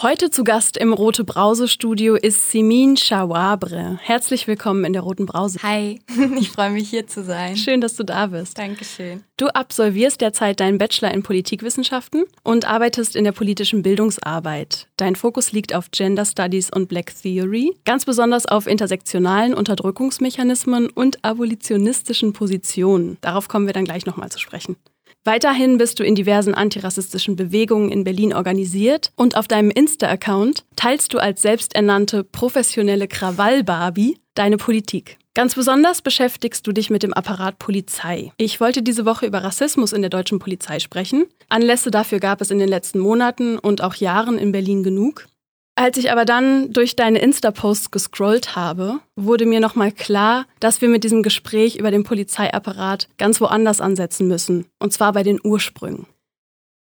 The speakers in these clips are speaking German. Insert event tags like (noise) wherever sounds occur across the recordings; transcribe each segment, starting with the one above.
Heute zu Gast im Rote Brause Studio ist Simin Shawabre. Herzlich willkommen in der Roten Brause. Hi, (laughs) ich freue mich hier zu sein. Schön, dass du da bist. Dankeschön. Du absolvierst derzeit deinen Bachelor in Politikwissenschaften und arbeitest in der politischen Bildungsarbeit. Dein Fokus liegt auf Gender Studies und Black Theory, ganz besonders auf intersektionalen Unterdrückungsmechanismen und abolitionistischen Positionen. Darauf kommen wir dann gleich nochmal zu sprechen. Weiterhin bist du in diversen antirassistischen Bewegungen in Berlin organisiert und auf deinem Insta-Account teilst du als selbsternannte professionelle Krawall-Barbie deine Politik. Ganz besonders beschäftigst du dich mit dem Apparat Polizei. Ich wollte diese Woche über Rassismus in der deutschen Polizei sprechen. Anlässe dafür gab es in den letzten Monaten und auch Jahren in Berlin genug. Als ich aber dann durch deine Insta-Posts gescrollt habe, wurde mir nochmal klar, dass wir mit diesem Gespräch über den Polizeiapparat ganz woanders ansetzen müssen, und zwar bei den Ursprüngen.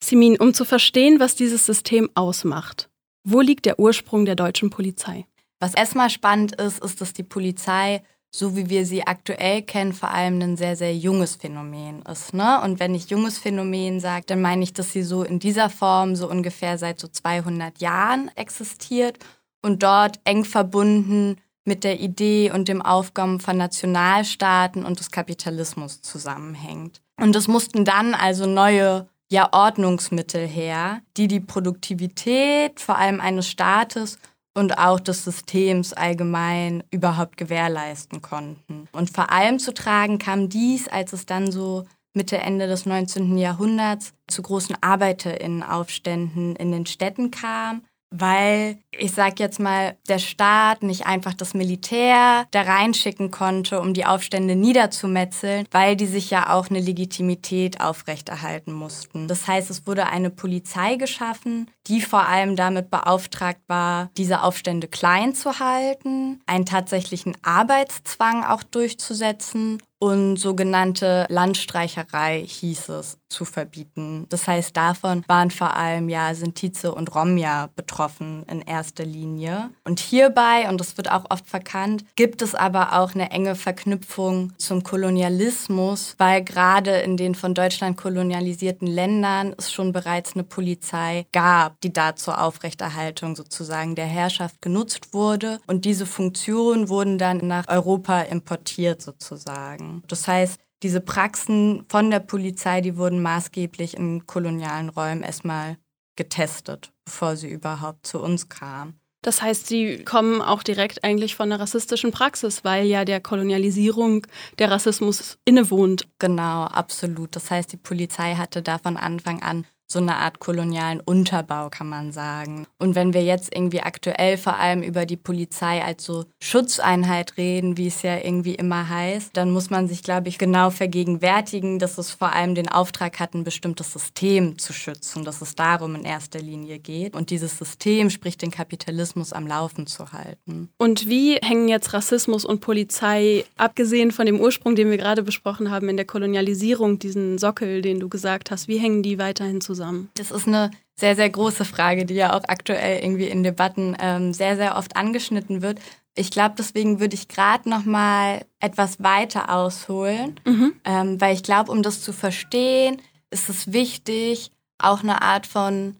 Simin, um zu verstehen, was dieses System ausmacht, wo liegt der Ursprung der deutschen Polizei? Was erstmal spannend ist, ist, dass die Polizei so wie wir sie aktuell kennen, vor allem ein sehr, sehr junges Phänomen ist. Ne? Und wenn ich junges Phänomen sage, dann meine ich, dass sie so in dieser Form so ungefähr seit so 200 Jahren existiert und dort eng verbunden mit der Idee und dem Aufkommen von Nationalstaaten und des Kapitalismus zusammenhängt. Und es mussten dann also neue ja, Ordnungsmittel her, die die Produktivität vor allem eines Staates und auch des Systems allgemein überhaupt gewährleisten konnten. Und vor allem zu tragen kam dies, als es dann so Mitte, Ende des 19. Jahrhunderts zu großen Arbeiterinnenaufständen in den Städten kam weil ich sag jetzt mal, der Staat nicht einfach das Militär da reinschicken konnte, um die Aufstände niederzumetzeln, weil die sich ja auch eine Legitimität aufrechterhalten mussten. Das heißt, es wurde eine Polizei geschaffen, die vor allem damit beauftragt war, diese Aufstände klein zu halten, einen tatsächlichen Arbeitszwang auch durchzusetzen und sogenannte Landstreicherei hieß es zu verbieten. Das heißt, davon waren vor allem ja Sintize und Romja betroffen in erster Linie. Und hierbei, und das wird auch oft verkannt, gibt es aber auch eine enge Verknüpfung zum Kolonialismus, weil gerade in den von Deutschland kolonialisierten Ländern es schon bereits eine Polizei gab, die da zur Aufrechterhaltung sozusagen der Herrschaft genutzt wurde. Und diese Funktionen wurden dann nach Europa importiert sozusagen. Das heißt, diese Praxen von der Polizei, die wurden maßgeblich in kolonialen Räumen erstmal getestet, bevor sie überhaupt zu uns kamen. Das heißt, sie kommen auch direkt eigentlich von der rassistischen Praxis, weil ja der Kolonialisierung der Rassismus innewohnt. Genau, absolut. Das heißt, die Polizei hatte da von Anfang an so eine Art kolonialen Unterbau, kann man sagen. Und wenn wir jetzt irgendwie aktuell vor allem über die Polizei als so Schutzeinheit reden, wie es ja irgendwie immer heißt, dann muss man sich, glaube ich, genau vergegenwärtigen, dass es vor allem den Auftrag hat, ein bestimmtes System zu schützen, dass es darum in erster Linie geht. Und dieses System, sprich den Kapitalismus am Laufen zu halten. Und wie hängen jetzt Rassismus und Polizei, abgesehen von dem Ursprung, den wir gerade besprochen haben, in der Kolonialisierung, diesen Sockel, den du gesagt hast, wie hängen die weiterhin zusammen? Zusammen? Das ist eine sehr, sehr große Frage, die ja auch aktuell irgendwie in Debatten ähm, sehr, sehr oft angeschnitten wird. Ich glaube, deswegen würde ich gerade noch mal etwas weiter ausholen, mhm. ähm, weil ich glaube, um das zu verstehen, ist es wichtig, auch eine Art von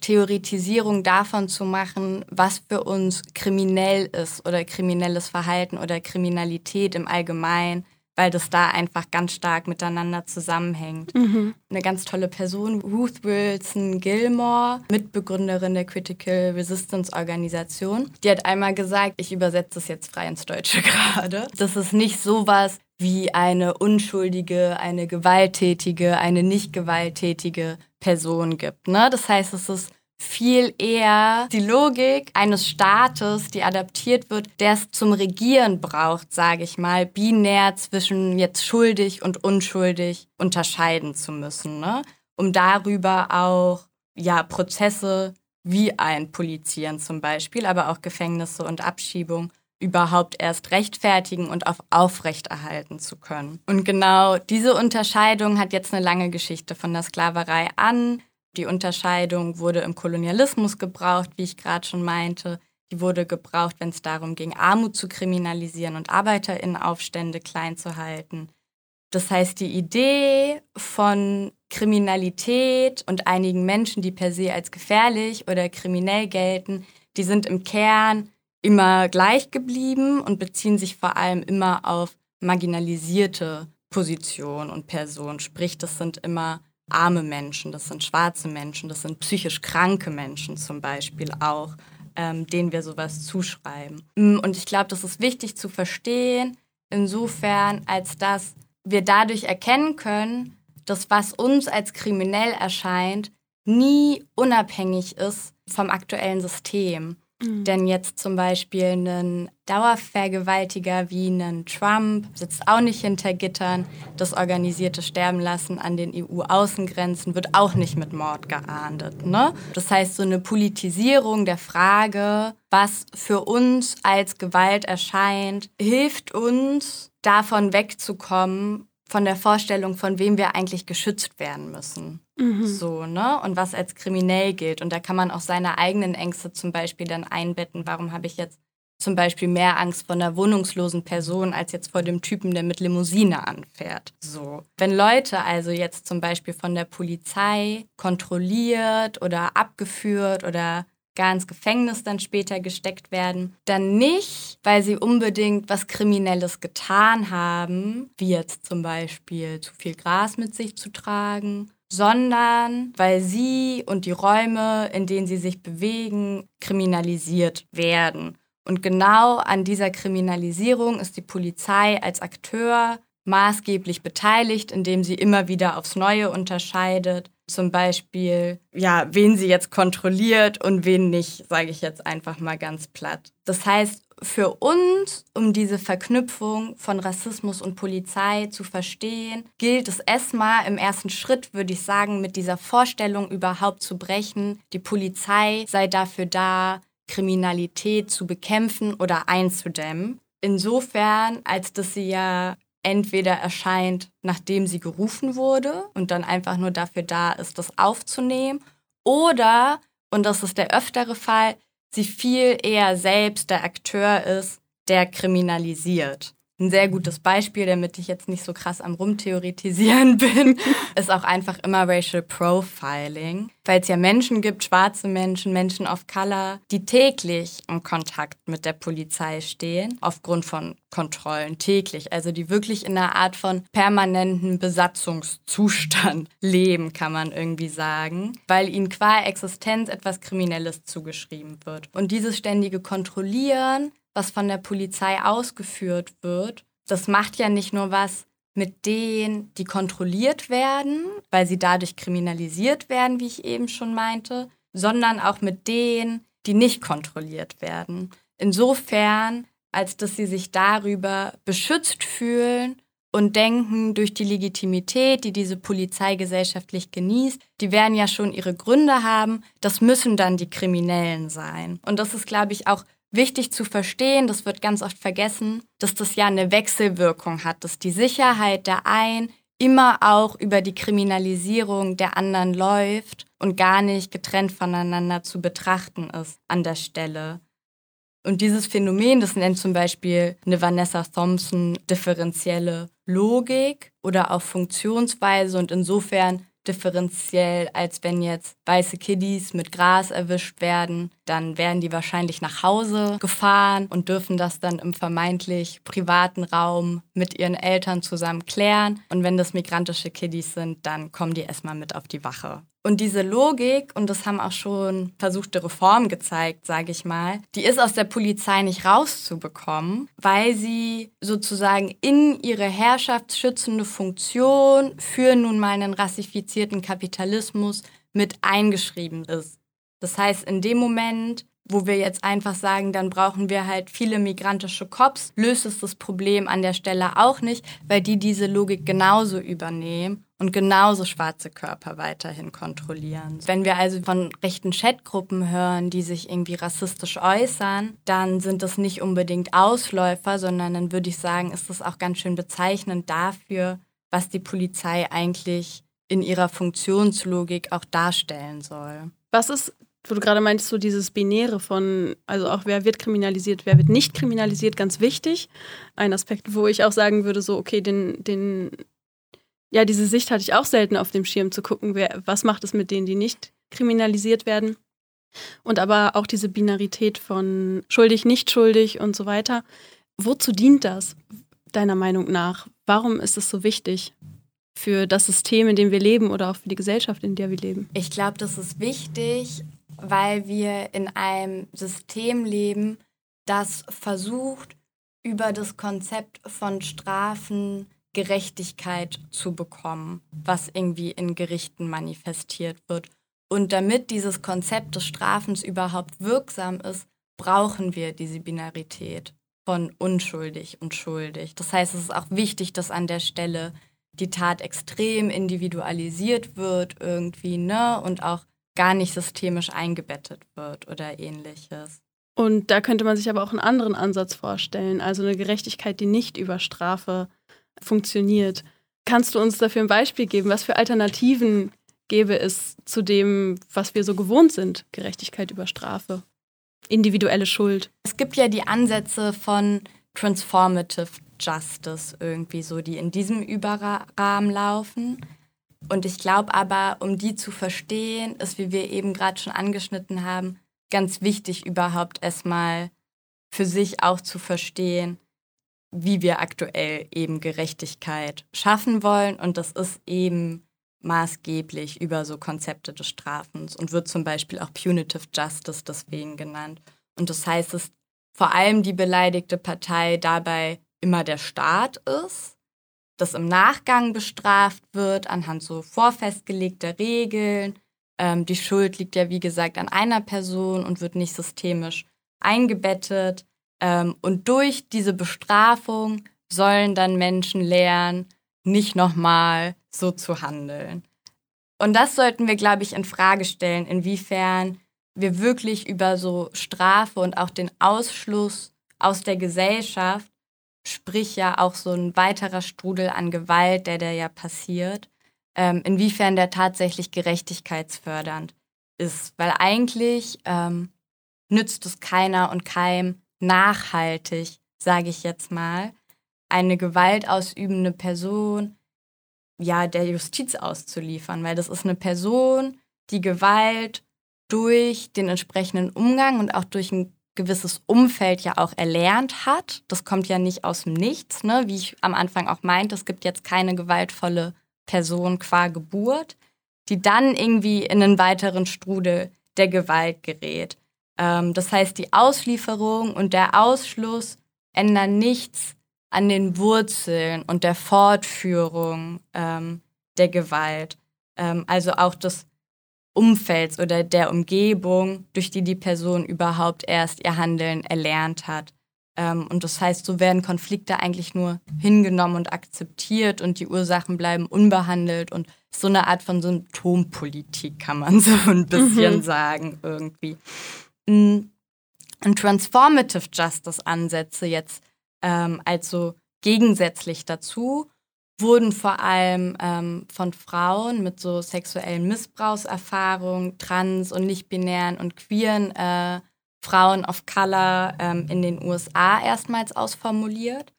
Theoretisierung davon zu machen, was für uns kriminell ist oder kriminelles Verhalten oder Kriminalität im Allgemeinen weil das da einfach ganz stark miteinander zusammenhängt. Mhm. Eine ganz tolle Person, Ruth Wilson Gilmore, Mitbegründerin der Critical Resistance Organisation, die hat einmal gesagt, ich übersetze es jetzt frei ins Deutsche (laughs) gerade, das ist nicht sowas wie eine unschuldige, eine gewalttätige, eine nicht gewalttätige Person gibt. Ne? Das heißt, es ist viel eher die Logik eines Staates, die adaptiert wird, der es zum Regieren braucht, sage ich mal, binär zwischen jetzt schuldig und unschuldig unterscheiden zu müssen, ne? um darüber auch ja Prozesse wie ein Polizieren zum Beispiel, aber auch Gefängnisse und Abschiebung überhaupt erst rechtfertigen und auf aufrechterhalten zu können. Und genau diese Unterscheidung hat jetzt eine lange Geschichte von der Sklaverei an die Unterscheidung wurde im Kolonialismus gebraucht, wie ich gerade schon meinte. Die wurde gebraucht, wenn es darum ging, Armut zu kriminalisieren und Arbeiterinnenaufstände klein zu halten. Das heißt, die Idee von Kriminalität und einigen Menschen, die per se als gefährlich oder kriminell gelten, die sind im Kern immer gleich geblieben und beziehen sich vor allem immer auf marginalisierte Positionen und Personen. Sprich, das sind immer arme Menschen, das sind schwarze Menschen, das sind psychisch kranke Menschen zum Beispiel auch, ähm, denen wir sowas zuschreiben. Mm, und ich glaube, das ist wichtig zu verstehen, insofern, als dass wir dadurch erkennen können, dass was uns als kriminell erscheint, nie unabhängig ist vom aktuellen System. Mhm. Denn jetzt zum Beispiel ein Dauervergewaltiger wie ein Trump sitzt auch nicht hinter Gittern. Das organisierte Sterben lassen an den EU-Außengrenzen wird auch nicht mit Mord geahndet. Ne? Das heißt, so eine Politisierung der Frage, was für uns als Gewalt erscheint, hilft uns davon wegzukommen, von der Vorstellung, von wem wir eigentlich geschützt werden müssen. Mhm. So, ne? Und was als kriminell gilt. Und da kann man auch seine eigenen Ängste zum Beispiel dann einbetten. Warum habe ich jetzt zum Beispiel mehr Angst vor einer wohnungslosen Person als jetzt vor dem Typen, der mit Limousine anfährt. So. Wenn Leute also jetzt zum Beispiel von der Polizei kontrolliert oder abgeführt oder gar ins Gefängnis dann später gesteckt werden, dann nicht, weil sie unbedingt was Kriminelles getan haben, wie jetzt zum Beispiel zu viel Gras mit sich zu tragen, sondern weil sie und die Räume, in denen sie sich bewegen, kriminalisiert werden. Und genau an dieser Kriminalisierung ist die Polizei als Akteur maßgeblich beteiligt, indem sie immer wieder aufs Neue unterscheidet. Zum Beispiel, ja, wen sie jetzt kontrolliert und wen nicht, sage ich jetzt einfach mal ganz platt. Das heißt, für uns, um diese Verknüpfung von Rassismus und Polizei zu verstehen, gilt es erstmal im ersten Schritt, würde ich sagen, mit dieser Vorstellung überhaupt zu brechen, die Polizei sei dafür da, Kriminalität zu bekämpfen oder einzudämmen. Insofern, als dass sie ja entweder erscheint, nachdem sie gerufen wurde und dann einfach nur dafür da ist, das aufzunehmen, oder, und das ist der öftere Fall, sie viel eher selbst der Akteur ist, der kriminalisiert. Ein sehr gutes Beispiel, damit ich jetzt nicht so krass am Rumtheoretisieren (laughs) bin, ist auch einfach immer Racial Profiling. Weil es ja Menschen gibt, schwarze Menschen, Menschen of Color, die täglich im Kontakt mit der Polizei stehen, aufgrund von Kontrollen täglich. Also die wirklich in einer Art von permanenten Besatzungszustand (laughs) leben, kann man irgendwie sagen, weil ihnen qua Existenz etwas Kriminelles zugeschrieben wird. Und dieses ständige Kontrollieren was von der Polizei ausgeführt wird, das macht ja nicht nur was mit denen, die kontrolliert werden, weil sie dadurch kriminalisiert werden, wie ich eben schon meinte, sondern auch mit denen, die nicht kontrolliert werden. Insofern, als dass sie sich darüber beschützt fühlen und denken, durch die Legitimität, die diese Polizei gesellschaftlich genießt, die werden ja schon ihre Gründe haben, das müssen dann die Kriminellen sein. Und das ist, glaube ich, auch wichtig zu verstehen, das wird ganz oft vergessen, dass das ja eine Wechselwirkung hat, dass die Sicherheit der einen immer auch über die Kriminalisierung der anderen läuft und gar nicht getrennt voneinander zu betrachten ist an der Stelle. Und dieses Phänomen, das nennt zum Beispiel eine Vanessa Thompson differenzielle Logik oder auch Funktionsweise und insofern differenziell, als wenn jetzt weiße Kiddies mit Gras erwischt werden. Dann werden die wahrscheinlich nach Hause gefahren und dürfen das dann im vermeintlich privaten Raum mit ihren Eltern zusammen klären. Und wenn das migrantische Kiddies sind, dann kommen die erstmal mit auf die Wache. Und diese Logik, und das haben auch schon versuchte Reformen gezeigt, sage ich mal, die ist aus der Polizei nicht rauszubekommen, weil sie sozusagen in ihre herrschaftsschützende Funktion für nun mal einen rassifizierten Kapitalismus mit eingeschrieben ist. Das heißt, in dem Moment, wo wir jetzt einfach sagen, dann brauchen wir halt viele migrantische Cops, löst es das Problem an der Stelle auch nicht, weil die diese Logik genauso übernehmen und genauso schwarze Körper weiterhin kontrollieren. Wenn wir also von rechten Chatgruppen hören, die sich irgendwie rassistisch äußern, dann sind das nicht unbedingt Ausläufer, sondern dann würde ich sagen, ist das auch ganz schön bezeichnend dafür, was die Polizei eigentlich in ihrer Funktionslogik auch darstellen soll. Was ist, wo du gerade meinst, so dieses Binäre von, also auch wer wird kriminalisiert, wer wird nicht kriminalisiert, ganz wichtig. Ein Aspekt, wo ich auch sagen würde, so, okay, den, den Ja, diese Sicht hatte ich auch selten auf dem Schirm zu gucken, wer, was macht es mit denen, die nicht kriminalisiert werden. Und aber auch diese Binarität von schuldig, nicht schuldig und so weiter. Wozu dient das, deiner Meinung nach? Warum ist es so wichtig für das System, in dem wir leben oder auch für die Gesellschaft, in der wir leben? Ich glaube, das ist wichtig, weil wir in einem System leben, das versucht, über das Konzept von Strafen Gerechtigkeit zu bekommen, was irgendwie in Gerichten manifestiert wird. Und damit dieses Konzept des Strafens überhaupt wirksam ist, brauchen wir diese Binarität von unschuldig und schuldig. Das heißt, es ist auch wichtig, dass an der Stelle die Tat extrem individualisiert wird irgendwie, ne? Und auch gar nicht systemisch eingebettet wird oder ähnliches. Und da könnte man sich aber auch einen anderen Ansatz vorstellen, also eine Gerechtigkeit, die nicht über Strafe funktioniert. Kannst du uns dafür ein Beispiel geben? Was für Alternativen gäbe es zu dem, was wir so gewohnt sind? Gerechtigkeit über Strafe, individuelle Schuld. Es gibt ja die Ansätze von Transformative Justice irgendwie so, die in diesem Überrahmen laufen. Und ich glaube aber, um die zu verstehen, ist, wie wir eben gerade schon angeschnitten haben, ganz wichtig überhaupt erstmal für sich auch zu verstehen, wie wir aktuell eben Gerechtigkeit schaffen wollen. Und das ist eben maßgeblich über so Konzepte des Strafens und wird zum Beispiel auch Punitive Justice deswegen genannt. Und das heißt, dass vor allem die beleidigte Partei dabei immer der Staat ist, das im Nachgang bestraft wird anhand so vorfestgelegter Regeln. Ähm, die Schuld liegt ja, wie gesagt, an einer Person und wird nicht systemisch eingebettet. Ähm, und durch diese Bestrafung sollen dann Menschen lernen, nicht nochmal so zu handeln. Und das sollten wir, glaube ich, in Frage stellen, inwiefern wir wirklich über so Strafe und auch den Ausschluss aus der Gesellschaft, sprich ja auch so ein weiterer Strudel an Gewalt, der da ja passiert, ähm, inwiefern der tatsächlich gerechtigkeitsfördernd ist. Weil eigentlich ähm, nützt es keiner und keinem, nachhaltig, sage ich jetzt mal, eine gewaltausübende Person ja der Justiz auszuliefern, weil das ist eine Person, die Gewalt durch den entsprechenden Umgang und auch durch ein gewisses Umfeld ja auch erlernt hat. Das kommt ja nicht aus dem Nichts, ne? wie ich am Anfang auch meinte, es gibt jetzt keine gewaltvolle Person qua Geburt, die dann irgendwie in einen weiteren Strudel der Gewalt gerät. Ähm, das heißt, die Auslieferung und der Ausschluss ändern nichts an den Wurzeln und der Fortführung ähm, der Gewalt. Ähm, also auch des Umfelds oder der Umgebung, durch die die Person überhaupt erst ihr Handeln erlernt hat. Ähm, und das heißt, so werden Konflikte eigentlich nur hingenommen und akzeptiert und die Ursachen bleiben unbehandelt und so eine Art von Symptompolitik kann man (laughs) so ein bisschen mhm. sagen irgendwie. Und Transformative Justice Ansätze jetzt ähm, also gegensätzlich dazu wurden vor allem ähm, von Frauen mit so sexuellen Missbrauchserfahrungen, trans- und nicht-binären und queeren äh, Frauen of Color ähm, in den USA erstmals ausformuliert.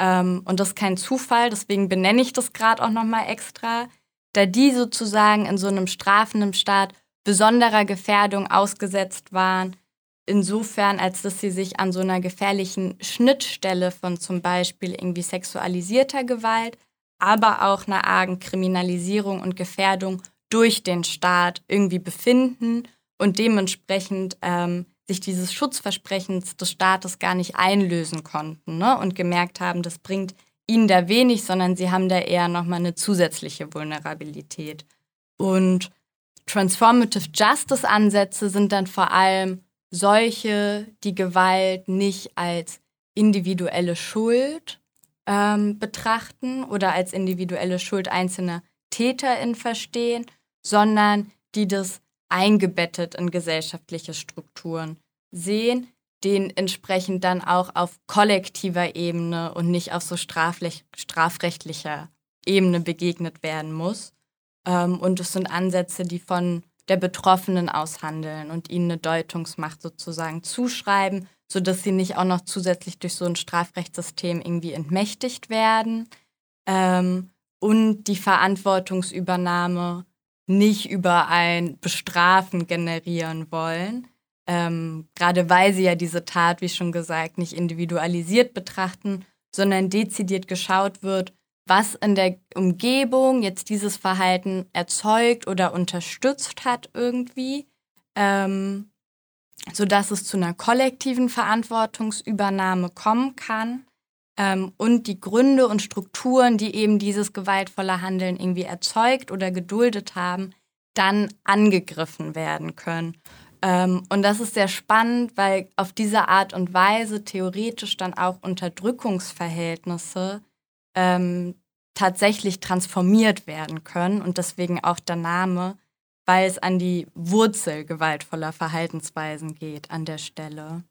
Ähm, und das ist kein Zufall, deswegen benenne ich das gerade auch nochmal extra, da die sozusagen in so einem strafenden Staat besonderer Gefährdung ausgesetzt waren, insofern, als dass sie sich an so einer gefährlichen Schnittstelle von zum Beispiel irgendwie sexualisierter Gewalt, aber auch einer argen Kriminalisierung und Gefährdung durch den Staat irgendwie befinden und dementsprechend ähm, sich dieses Schutzversprechens des Staates gar nicht einlösen konnten ne? und gemerkt haben, das bringt ihnen da wenig, sondern sie haben da eher nochmal eine zusätzliche Vulnerabilität. Und Transformative Justice Ansätze sind dann vor allem solche, die Gewalt nicht als individuelle Schuld ähm, betrachten oder als individuelle Schuld einzelner TäterInnen verstehen, sondern die das eingebettet in gesellschaftliche Strukturen sehen, denen entsprechend dann auch auf kollektiver Ebene und nicht auf so strafrechtlicher Ebene begegnet werden muss. Ähm, und es sind Ansätze, die von der Betroffenen aushandeln und ihnen eine Deutungsmacht sozusagen zuschreiben, sodass sie nicht auch noch zusätzlich durch so ein Strafrechtssystem irgendwie entmächtigt werden. Ähm, und die Verantwortungsübernahme nicht über ein Bestrafen generieren wollen. Ähm, gerade weil sie ja diese Tat, wie schon gesagt, nicht individualisiert betrachten, sondern dezidiert geschaut wird, was in der Umgebung jetzt dieses Verhalten erzeugt oder unterstützt hat irgendwie, ähm, sodass es zu einer kollektiven Verantwortungsübernahme kommen kann ähm, und die Gründe und Strukturen, die eben dieses gewaltvolle Handeln irgendwie erzeugt oder geduldet haben, dann angegriffen werden können. Ähm, und das ist sehr spannend, weil auf diese Art und Weise theoretisch dann auch Unterdrückungsverhältnisse ähm, tatsächlich transformiert werden können und deswegen auch der Name, weil es an die Wurzel gewaltvoller Verhaltensweisen geht an der Stelle.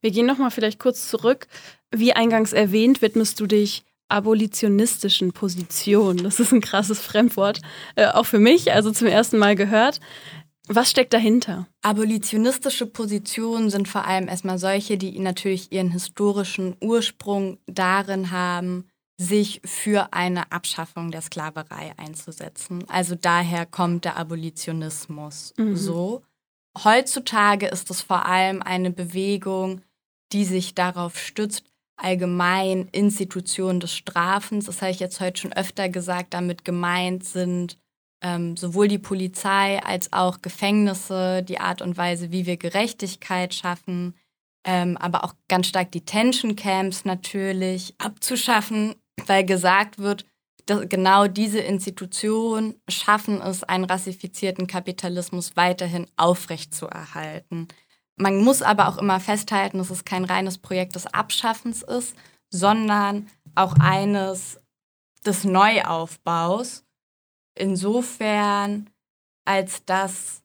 Wir gehen nochmal vielleicht kurz zurück. Wie eingangs erwähnt, widmest du dich abolitionistischen Positionen. Das ist ein krasses Fremdwort, äh, auch für mich, also zum ersten Mal gehört. Was steckt dahinter? Abolitionistische Positionen sind vor allem erstmal solche, die natürlich ihren historischen Ursprung darin haben, sich für eine Abschaffung der Sklaverei einzusetzen. Also daher kommt der Abolitionismus mhm. so. Heutzutage ist es vor allem eine Bewegung, die sich darauf stützt, allgemein Institutionen des Strafens, das habe ich jetzt heute schon öfter gesagt, damit gemeint sind ähm, sowohl die Polizei als auch Gefängnisse, die Art und Weise, wie wir Gerechtigkeit schaffen, ähm, aber auch ganz stark die Tension Camps natürlich abzuschaffen, weil gesagt wird, dass genau diese Institutionen schaffen es, einen rassifizierten Kapitalismus weiterhin aufrechtzuerhalten. Man muss aber auch immer festhalten, dass es kein reines Projekt des Abschaffens ist, sondern auch eines des Neuaufbaus insofern, als dass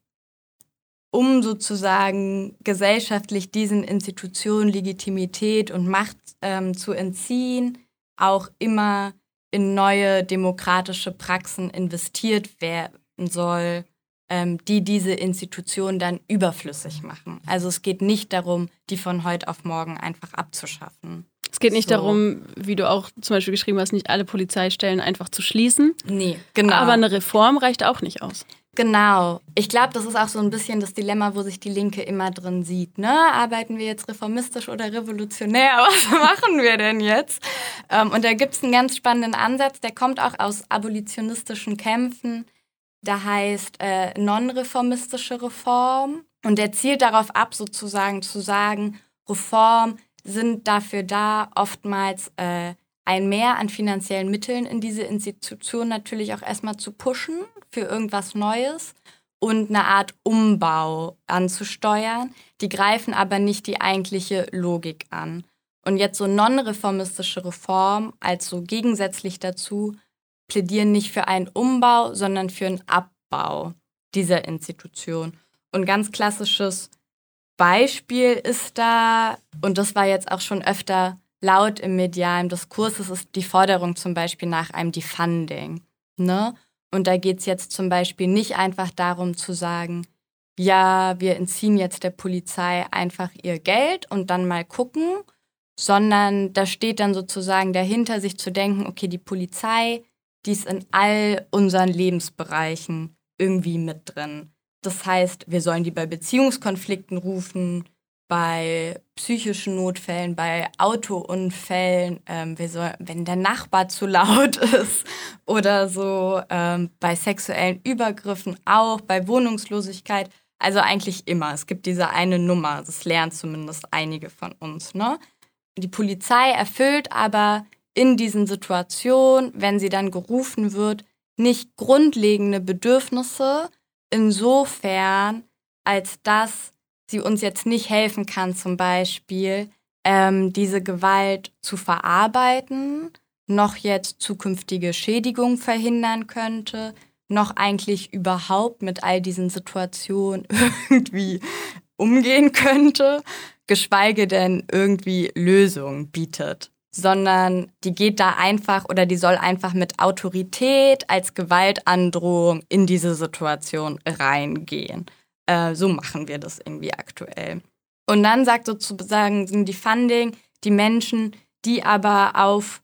um sozusagen gesellschaftlich diesen Institutionen Legitimität und Macht ähm, zu entziehen, auch immer in neue demokratische Praxen investiert werden soll, ähm, die diese Institutionen dann überflüssig machen. Also es geht nicht darum, die von heute auf morgen einfach abzuschaffen. Es geht nicht so. darum, wie du auch zum Beispiel geschrieben hast, nicht alle Polizeistellen einfach zu schließen. Nee, genau. Aber eine Reform reicht auch nicht aus. Genau. Ich glaube, das ist auch so ein bisschen das Dilemma, wo sich die Linke immer drin sieht. Ne? Arbeiten wir jetzt reformistisch oder revolutionär? (laughs) Was machen wir denn jetzt? Ähm, und da gibt es einen ganz spannenden Ansatz, der kommt auch aus abolitionistischen Kämpfen. Da heißt äh, non-reformistische Reform. Und der zielt darauf ab, sozusagen zu sagen, Reform sind dafür da, oftmals äh, ein Mehr an finanziellen Mitteln in diese Institution natürlich auch erstmal zu pushen für irgendwas Neues und eine Art Umbau anzusteuern. Die greifen aber nicht die eigentliche Logik an. Und jetzt so non-reformistische Reform, also gegensätzlich dazu, plädieren nicht für einen Umbau, sondern für einen Abbau dieser Institution. Und ganz klassisches Beispiel ist da, und das war jetzt auch schon öfter laut im medialen Diskurs, ist die Forderung zum Beispiel nach einem Defunding. Ne? Und da geht es jetzt zum Beispiel nicht einfach darum zu sagen, ja, wir entziehen jetzt der Polizei einfach ihr Geld und dann mal gucken, sondern da steht dann sozusagen dahinter, sich zu denken, okay, die Polizei, die ist in all unseren Lebensbereichen irgendwie mit drin. Das heißt, wir sollen die bei Beziehungskonflikten rufen, bei psychischen Notfällen, bei Autounfällen, ähm, soll, wenn der Nachbar zu laut (laughs) ist oder so, ähm, bei sexuellen Übergriffen auch, bei Wohnungslosigkeit. Also eigentlich immer. Es gibt diese eine Nummer, das lernen zumindest einige von uns. Ne? Die Polizei erfüllt aber in diesen Situationen, wenn sie dann gerufen wird, nicht grundlegende Bedürfnisse, insofern, als dass sie uns jetzt nicht helfen kann, zum Beispiel ähm, diese Gewalt zu verarbeiten, noch jetzt zukünftige Schädigung verhindern könnte, noch eigentlich überhaupt mit all diesen Situationen (laughs) irgendwie umgehen könnte, geschweige denn irgendwie Lösungen bietet sondern die geht da einfach oder die soll einfach mit Autorität als Gewaltandrohung in diese Situation reingehen. Äh, so machen wir das irgendwie aktuell. Und dann sagt sozusagen sind die Funding die Menschen, die aber auf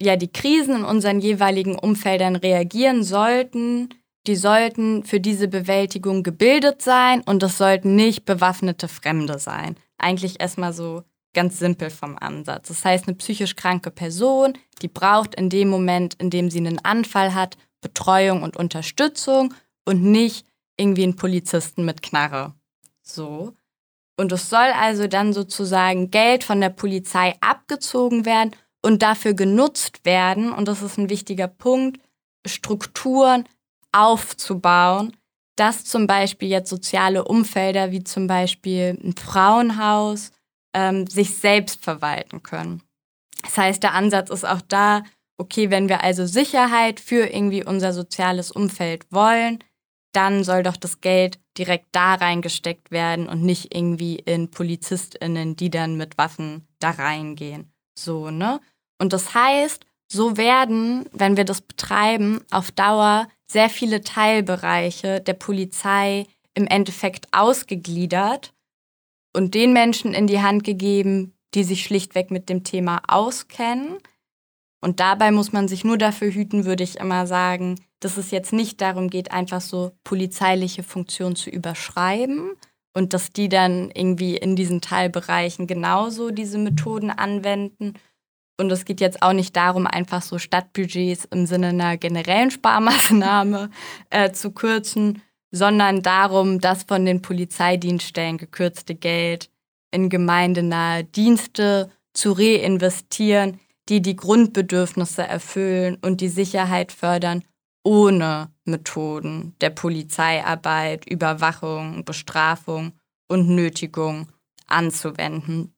ja die Krisen in unseren jeweiligen Umfeldern reagieren sollten, die sollten für diese Bewältigung gebildet sein und es sollten nicht bewaffnete Fremde sein. Eigentlich erstmal so ganz simpel vom Ansatz. Das heißt, eine psychisch kranke Person, die braucht in dem Moment, in dem sie einen Anfall hat, Betreuung und Unterstützung und nicht irgendwie einen Polizisten mit Knarre. So. Und es soll also dann sozusagen Geld von der Polizei abgezogen werden und dafür genutzt werden, und das ist ein wichtiger Punkt, Strukturen aufzubauen, dass zum Beispiel jetzt soziale Umfelder wie zum Beispiel ein Frauenhaus ähm, sich selbst verwalten können. Das heißt, der Ansatz ist auch da, okay, wenn wir also Sicherheit für irgendwie unser soziales Umfeld wollen, dann soll doch das Geld direkt da reingesteckt werden und nicht irgendwie in PolizistInnen, die dann mit Waffen da reingehen. So, ne? Und das heißt, so werden, wenn wir das betreiben, auf Dauer sehr viele Teilbereiche der Polizei im Endeffekt ausgegliedert und den Menschen in die Hand gegeben, die sich schlichtweg mit dem Thema auskennen. Und dabei muss man sich nur dafür hüten, würde ich immer sagen, dass es jetzt nicht darum geht, einfach so polizeiliche Funktionen zu überschreiben und dass die dann irgendwie in diesen Teilbereichen genauso diese Methoden anwenden. Und es geht jetzt auch nicht darum, einfach so Stadtbudgets im Sinne einer generellen Sparmaßnahme äh, zu kürzen, sondern darum, das von den Polizeidienststellen gekürzte Geld in gemeindenahe Dienste zu reinvestieren, die die Grundbedürfnisse erfüllen und die Sicherheit fördern, ohne Methoden der Polizeiarbeit, Überwachung, Bestrafung und Nötigung anzuwenden.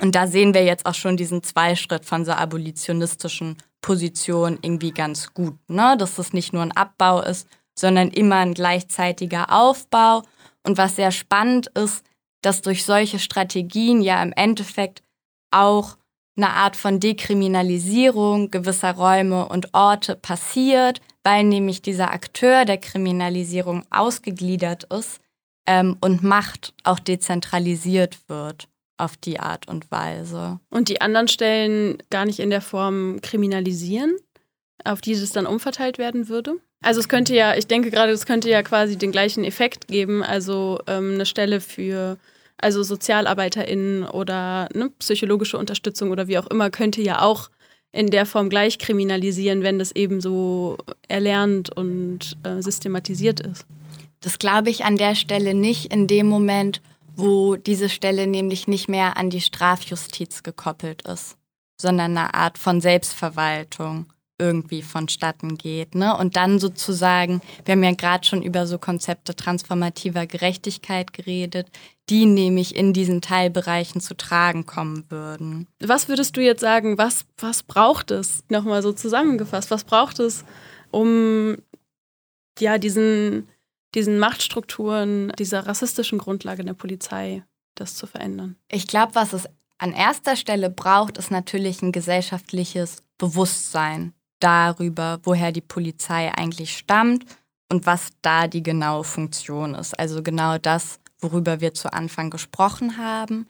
Und da sehen wir jetzt auch schon diesen Zweischritt von so abolitionistischen Positionen irgendwie ganz gut, ne? dass es nicht nur ein Abbau ist, sondern immer ein gleichzeitiger Aufbau. Und was sehr spannend ist, dass durch solche Strategien ja im Endeffekt auch eine Art von Dekriminalisierung gewisser Räume und Orte passiert, weil nämlich dieser Akteur der Kriminalisierung ausgegliedert ist ähm, und Macht auch dezentralisiert wird auf die Art und Weise. Und die anderen Stellen gar nicht in der Form kriminalisieren, auf die es dann umverteilt werden würde? Also es könnte ja, ich denke gerade, es könnte ja quasi den gleichen Effekt geben, also ähm, eine Stelle für also SozialarbeiterInnen oder ne, psychologische Unterstützung oder wie auch immer, könnte ja auch in der Form gleich kriminalisieren, wenn das eben so erlernt und äh, systematisiert ist. Das glaube ich an der Stelle nicht in dem Moment, wo diese Stelle nämlich nicht mehr an die Strafjustiz gekoppelt ist, sondern eine Art von Selbstverwaltung irgendwie vonstatten geht. Ne? Und dann sozusagen, wir haben ja gerade schon über so Konzepte transformativer Gerechtigkeit geredet, die nämlich in diesen Teilbereichen zu tragen kommen würden. Was würdest du jetzt sagen, was, was braucht es, nochmal so zusammengefasst, was braucht es, um ja diesen, diesen Machtstrukturen, dieser rassistischen Grundlage der Polizei, das zu verändern? Ich glaube, was es an erster Stelle braucht, ist natürlich ein gesellschaftliches Bewusstsein darüber, woher die Polizei eigentlich stammt und was da die genaue Funktion ist. Also genau das, worüber wir zu Anfang gesprochen haben.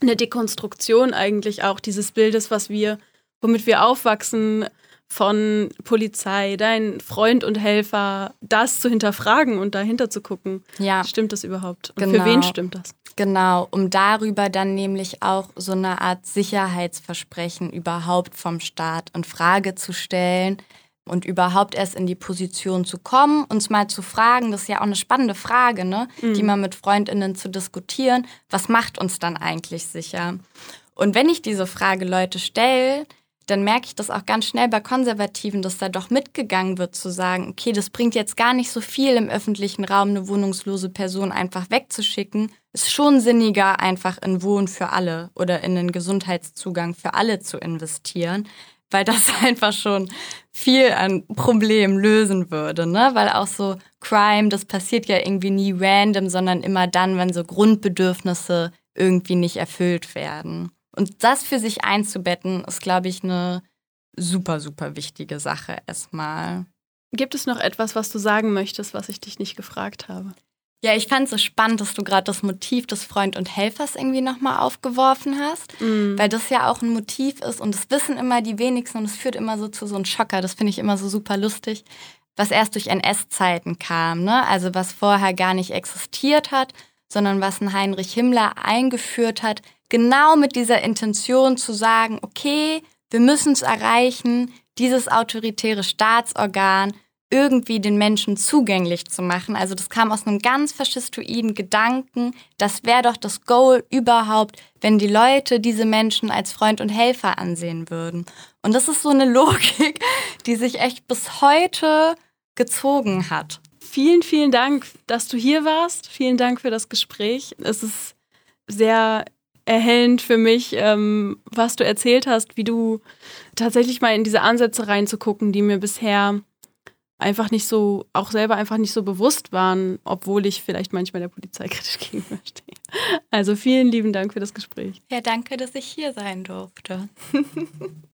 Eine Dekonstruktion eigentlich auch dieses Bildes, was wir, womit wir aufwachsen, von Polizei, dein Freund und Helfer, das zu hinterfragen und dahinter zu gucken. Ja. Stimmt das überhaupt? Und genau. für wen stimmt das? Genau, um darüber dann nämlich auch so eine Art Sicherheitsversprechen überhaupt vom Staat in Frage zu stellen und überhaupt erst in die Position zu kommen, uns mal zu fragen, das ist ja auch eine spannende Frage, ne, mhm. die mal mit Freundinnen zu diskutieren, was macht uns dann eigentlich sicher? Und wenn ich diese Frage Leute stelle, dann merke ich das auch ganz schnell bei Konservativen, dass da doch mitgegangen wird zu sagen, okay, das bringt jetzt gar nicht so viel im öffentlichen Raum, eine wohnungslose Person einfach wegzuschicken. Ist schon sinniger, einfach in Wohnen für alle oder in den Gesundheitszugang für alle zu investieren, weil das (laughs) einfach schon viel an Problemen lösen würde, ne? Weil auch so Crime, das passiert ja irgendwie nie random, sondern immer dann, wenn so Grundbedürfnisse irgendwie nicht erfüllt werden. Und das für sich einzubetten, ist, glaube ich, eine super, super wichtige Sache erstmal. Gibt es noch etwas, was du sagen möchtest, was ich dich nicht gefragt habe? Ja, ich fand es so spannend, dass du gerade das Motiv des Freund und Helfers irgendwie nochmal aufgeworfen hast, mm. weil das ja auch ein Motiv ist und das wissen immer die wenigsten und es führt immer so zu so einem Schocker. Das finde ich immer so super lustig, was erst durch NS-Zeiten kam, ne? Also was vorher gar nicht existiert hat, sondern was ein Heinrich Himmler eingeführt hat, genau mit dieser Intention zu sagen, okay, wir müssen es erreichen, dieses autoritäre Staatsorgan irgendwie den Menschen zugänglich zu machen. Also das kam aus einem ganz faschistoiden Gedanken, das wäre doch das Goal überhaupt, wenn die Leute diese Menschen als Freund und Helfer ansehen würden. Und das ist so eine (laughs) Logik, die sich echt bis heute gezogen hat. Vielen, vielen Dank, dass du hier warst. Vielen Dank für das Gespräch. Es ist sehr erhellend für mich, ähm, was du erzählt hast, wie du tatsächlich mal in diese Ansätze reinzugucken, die mir bisher einfach nicht so, auch selber einfach nicht so bewusst waren, obwohl ich vielleicht manchmal der Polizei (laughs) kritisch gegenüberstehe. Also vielen lieben Dank für das Gespräch. Ja, danke, dass ich hier sein durfte. (laughs)